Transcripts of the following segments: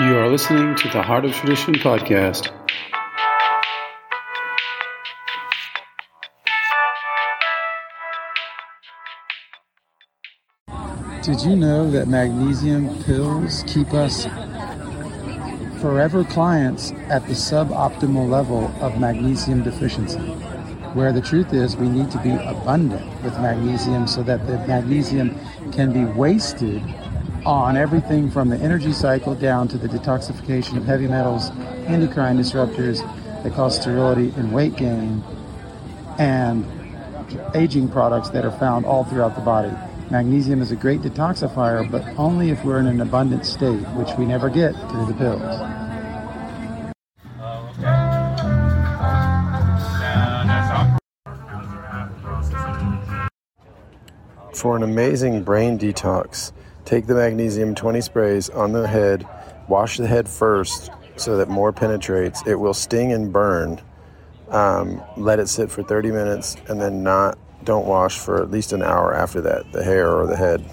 You are listening to the Heart of Tradition podcast. Did you know that magnesium pills keep us forever clients at the suboptimal level of magnesium deficiency? Where the truth is, we need to be abundant with magnesium so that the magnesium can be wasted on everything from the energy cycle down to the detoxification of heavy metals, endocrine disruptors that cause sterility and weight gain, and aging products that are found all throughout the body. Magnesium is a great detoxifier, but only if we're in an abundant state, which we never get through the pills. For an amazing brain detox, take the magnesium 20 sprays on the head, wash the head first so that more penetrates. It will sting and burn. Um, let it sit for 30 minutes and then not don't wash for at least an hour after that, the hair or the head.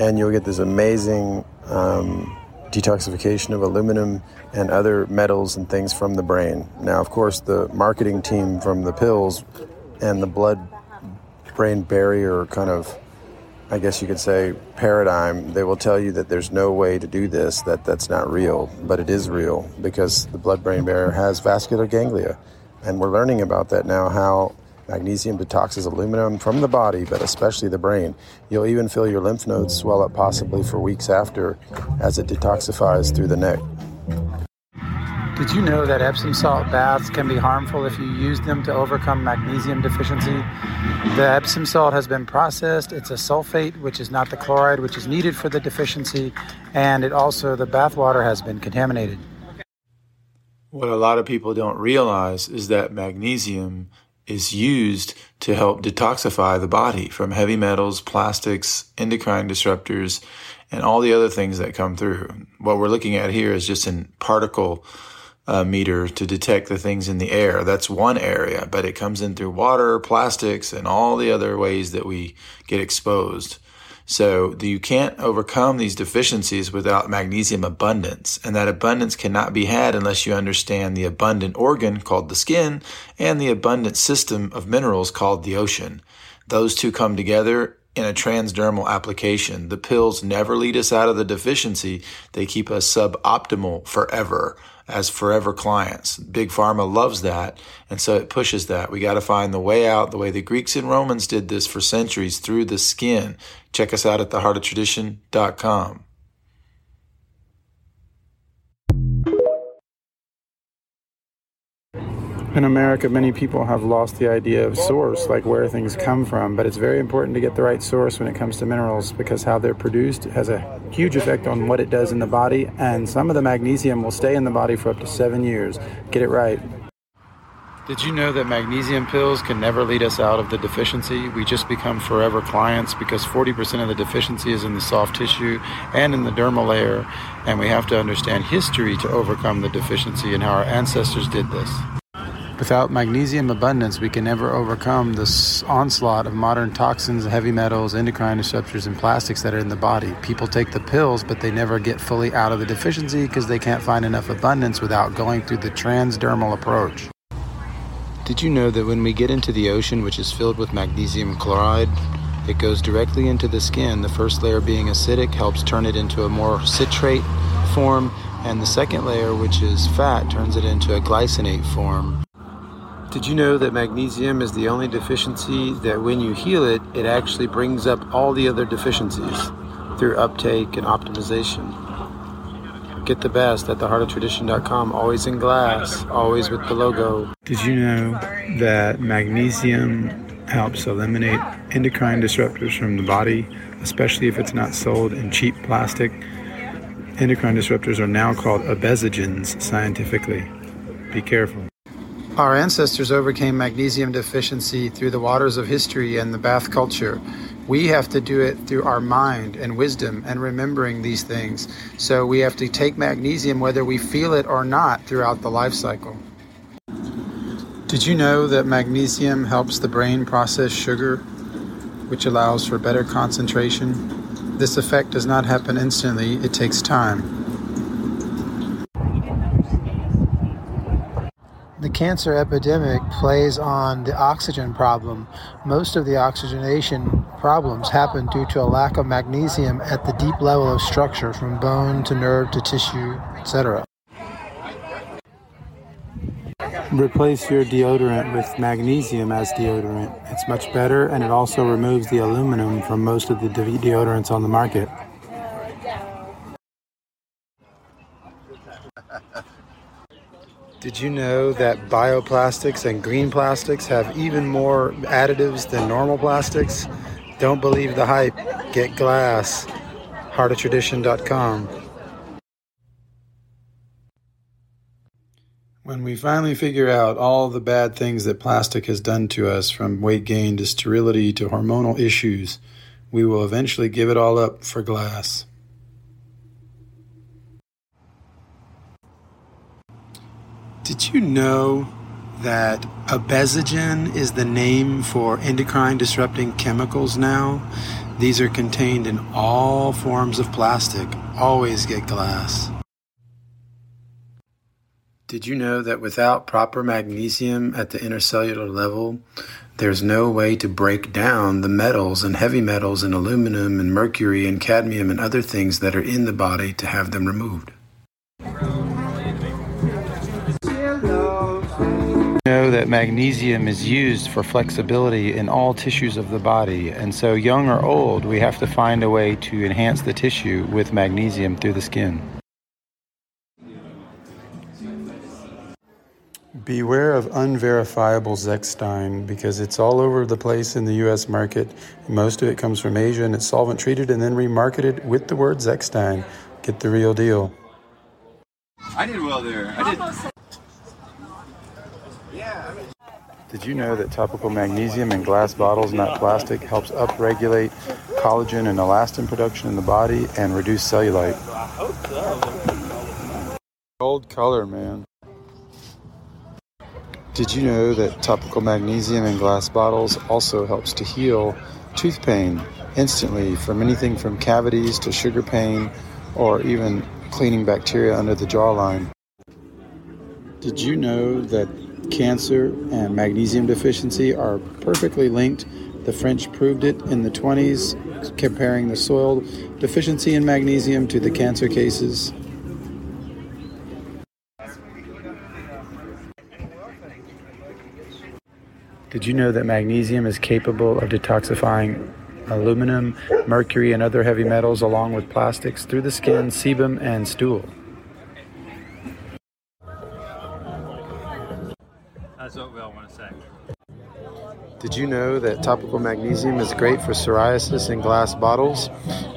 And you'll get this amazing um, detoxification of aluminum and other metals and things from the brain. Now, of course, the marketing team from the pills and the blood brain barrier kind of I guess you could say paradigm, they will tell you that there's no way to do this, that that's not real, but it is real because the blood brain barrier has vascular ganglia. And we're learning about that now how magnesium detoxes aluminum from the body, but especially the brain. You'll even feel your lymph nodes swell up possibly for weeks after as it detoxifies through the neck. Did you know that Epsom salt baths can be harmful if you use them to overcome magnesium deficiency? The Epsom salt has been processed. It's a sulfate, which is not the chloride which is needed for the deficiency, and it also the bath water has been contaminated. What a lot of people don't realize is that magnesium is used to help detoxify the body from heavy metals, plastics, endocrine disruptors, and all the other things that come through. What we're looking at here is just a particle uh, meter to detect the things in the air. That's one area, but it comes in through water, plastics, and all the other ways that we get exposed. So you can't overcome these deficiencies without magnesium abundance. And that abundance cannot be had unless you understand the abundant organ called the skin and the abundant system of minerals called the ocean. Those two come together in a transdermal application. The pills never lead us out of the deficiency. They keep us suboptimal forever as forever clients. Big Pharma loves that, and so it pushes that. We got to find the way out the way the Greeks and Romans did this for centuries through the skin. Check us out at theheartoftradition.com. In America, many people have lost the idea of source, like where things come from, but it's very important to get the right source when it comes to minerals because how they're produced has a huge effect on what it does in the body, and some of the magnesium will stay in the body for up to seven years. Get it right. Did you know that magnesium pills can never lead us out of the deficiency? We just become forever clients because 40% of the deficiency is in the soft tissue and in the dermal layer, and we have to understand history to overcome the deficiency and how our ancestors did this. Without magnesium abundance, we can never overcome this onslaught of modern toxins, heavy metals, endocrine disruptors, and plastics that are in the body. People take the pills, but they never get fully out of the deficiency because they can't find enough abundance without going through the transdermal approach. Did you know that when we get into the ocean, which is filled with magnesium chloride, it goes directly into the skin? The first layer being acidic helps turn it into a more citrate form, and the second layer, which is fat, turns it into a glycinate form. Did you know that magnesium is the only deficiency that when you heal it, it actually brings up all the other deficiencies through uptake and optimization? Get the best at theheartoftradition.com, always in glass, always with the logo. Did you know that magnesium helps eliminate endocrine disruptors from the body, especially if it's not sold in cheap plastic? Endocrine disruptors are now called obesogens scientifically. Be careful. Our ancestors overcame magnesium deficiency through the waters of history and the bath culture. We have to do it through our mind and wisdom and remembering these things. So we have to take magnesium whether we feel it or not throughout the life cycle. Did you know that magnesium helps the brain process sugar, which allows for better concentration? This effect does not happen instantly, it takes time. Cancer epidemic plays on the oxygen problem. Most of the oxygenation problems happen due to a lack of magnesium at the deep level of structure, from bone to nerve to tissue, etc. Replace your deodorant with magnesium as deodorant. It's much better and it also removes the aluminum from most of the de- deodorants on the market. Did you know that bioplastics and green plastics have even more additives than normal plastics? Don't believe the hype. Get glass. Heartoftradition.com. When we finally figure out all the bad things that plastic has done to us, from weight gain to sterility to hormonal issues, we will eventually give it all up for glass. Did you know that obesogen is the name for endocrine disrupting chemicals now? These are contained in all forms of plastic. Always get glass. Did you know that without proper magnesium at the intercellular level, there's no way to break down the metals and heavy metals and aluminum and mercury and cadmium and other things that are in the body to have them removed? Know that magnesium is used for flexibility in all tissues of the body. And so, young or old, we have to find a way to enhance the tissue with magnesium through the skin. Beware of unverifiable Zechstein because it's all over the place in the US market. Most of it comes from Asia and it's solvent treated and then remarketed with the word Zechstein. Get the real deal. I did well there. I did. Did you know that topical magnesium in glass bottles, not plastic, helps upregulate collagen and elastin production in the body and reduce cellulite? Gold color, man. Did you know that topical magnesium in glass bottles also helps to heal tooth pain instantly from anything from cavities to sugar pain or even cleaning bacteria under the jawline? Did you know that cancer and magnesium deficiency are perfectly linked. The French proved it in the 20s, comparing the soil deficiency in magnesium to the cancer cases. Did you know that magnesium is capable of detoxifying aluminum, mercury, and other heavy metals along with plastics through the skin, sebum, and stool? Did you know that topical magnesium is great for psoriasis in glass bottles?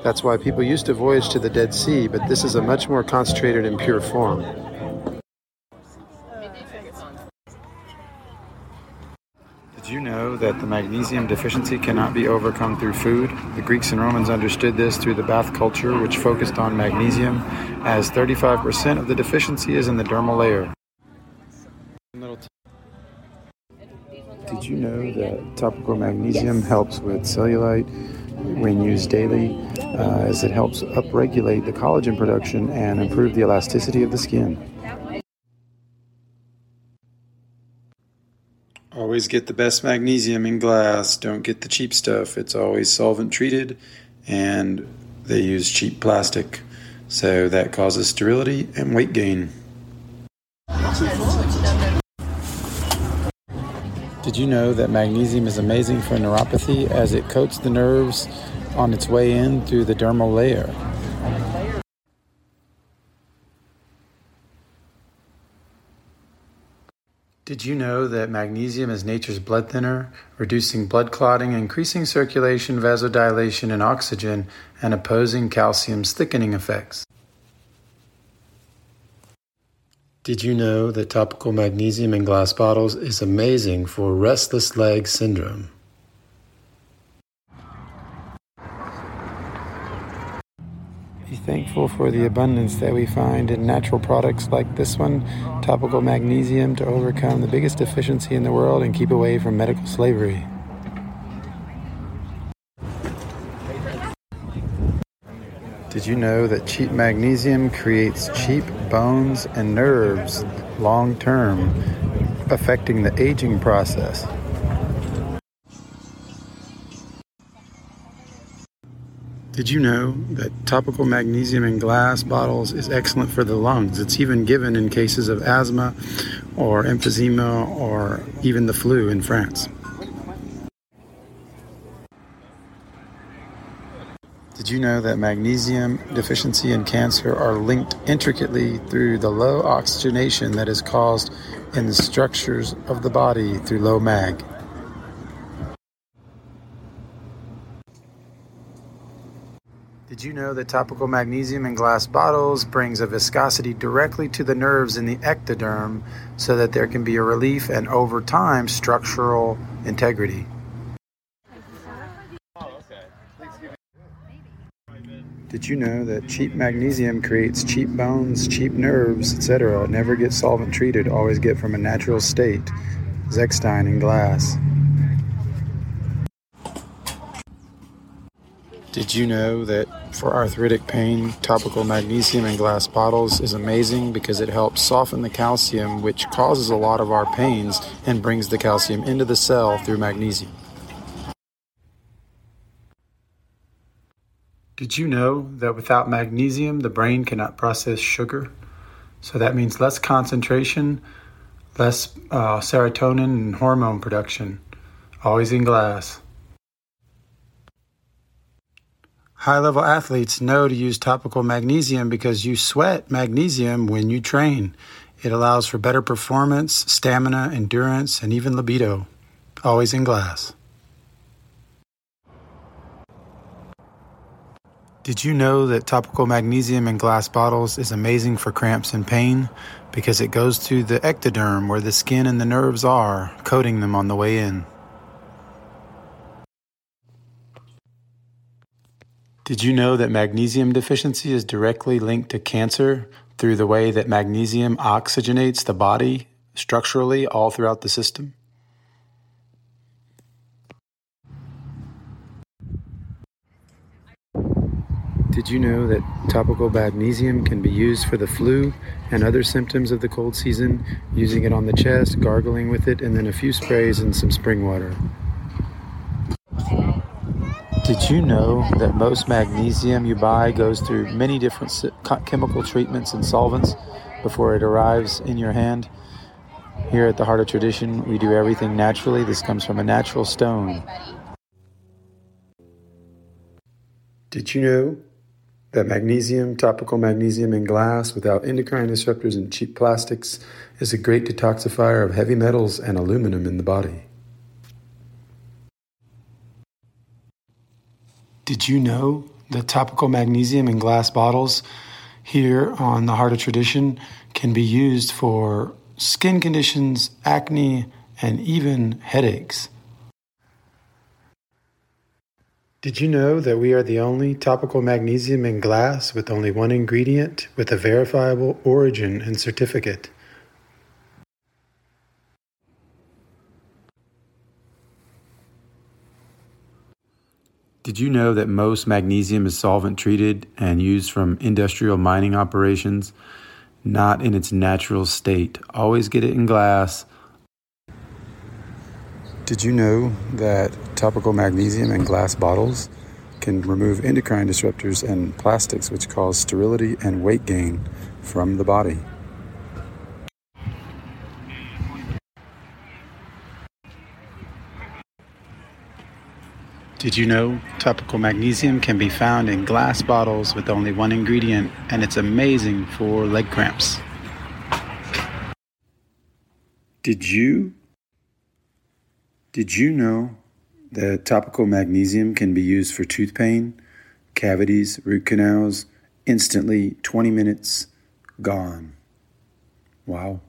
That's why people used to voyage to the Dead Sea, but this is a much more concentrated and pure form. Did you know that the magnesium deficiency cannot be overcome through food? The Greeks and Romans understood this through the bath culture, which focused on magnesium, as 35% of the deficiency is in the dermal layer. Did you know that topical magnesium yes. helps with cellulite when used daily, uh, as it helps upregulate the collagen production and improve the elasticity of the skin? Always get the best magnesium in glass. Don't get the cheap stuff. It's always solvent treated and they use cheap plastic. So that causes sterility and weight gain. Did you know that magnesium is amazing for neuropathy as it coats the nerves on its way in through the dermal layer? Did you know that magnesium is nature's blood thinner, reducing blood clotting, increasing circulation, vasodilation, and oxygen, and opposing calcium's thickening effects? Did you know that topical magnesium in glass bottles is amazing for restless leg syndrome? Be thankful for the abundance that we find in natural products like this one, topical magnesium, to overcome the biggest deficiency in the world and keep away from medical slavery. Did you know that cheap magnesium creates cheap bones and nerves long term? affecting the aging process. Did you know that topical magnesium in glass bottles is excellent for the lungs? It's even given in cases of asthma or emphysema or even the flu in France. Did you know that magnesium deficiency and cancer are linked intricately through the low oxygenation that is caused in the structures of the body through low mag? Did you know that topical magnesium in glass bottles brings a viscosity directly to the nerves in the ectoderm so that there can be a relief and over time structural integrity? Did you know that cheap magnesium creates cheap bones, cheap nerves, etc.? Never get solvent treated, always get from a natural state. Zechstein in glass. Did you know that for arthritic pain, topical magnesium in glass bottles is amazing because it helps soften the calcium, which causes a lot of our pains, and brings the calcium into the cell through magnesium? Did you know that without magnesium, the brain cannot process sugar? So that means less concentration, less uh, serotonin and hormone production. Always in glass. High level athletes know to use topical magnesium because you sweat magnesium when you train. It allows for better performance, stamina, endurance, and even libido. Always in glass. Did you know that topical magnesium in glass bottles is amazing for cramps and pain? Because it goes to the ectoderm where the skin and the nerves are, coating them on the way in. Did you know that magnesium deficiency is directly linked to cancer through the way that magnesium oxygenates the body structurally all throughout the system? Did you know that topical magnesium can be used for the flu and other symptoms of the cold season, using it on the chest, gargling with it, and then a few sprays and some spring water? Did you know that most magnesium you buy goes through many different chemical treatments and solvents before it arrives in your hand? Here at the Heart of Tradition, we do everything naturally. This comes from a natural stone. Did you know that magnesium, topical magnesium in glass without endocrine disruptors and cheap plastics, is a great detoxifier of heavy metals and aluminum in the body? Did you know that topical magnesium in glass bottles here on the Heart of Tradition can be used for skin conditions, acne, and even headaches? Did you know that we are the only topical magnesium in glass with only one ingredient with a verifiable origin and certificate? Did you know that most magnesium is solvent treated and used from industrial mining operations, not in its natural state? Always get it in glass. Did you know that topical magnesium in glass bottles can remove endocrine disruptors and plastics which cause sterility and weight gain from the body? Did you know topical magnesium can be found in glass bottles with only one ingredient and it's amazing for leg cramps? Did you Did you know that topical magnesium can be used for tooth pain, cavities, root canals instantly 20 minutes gone? Wow.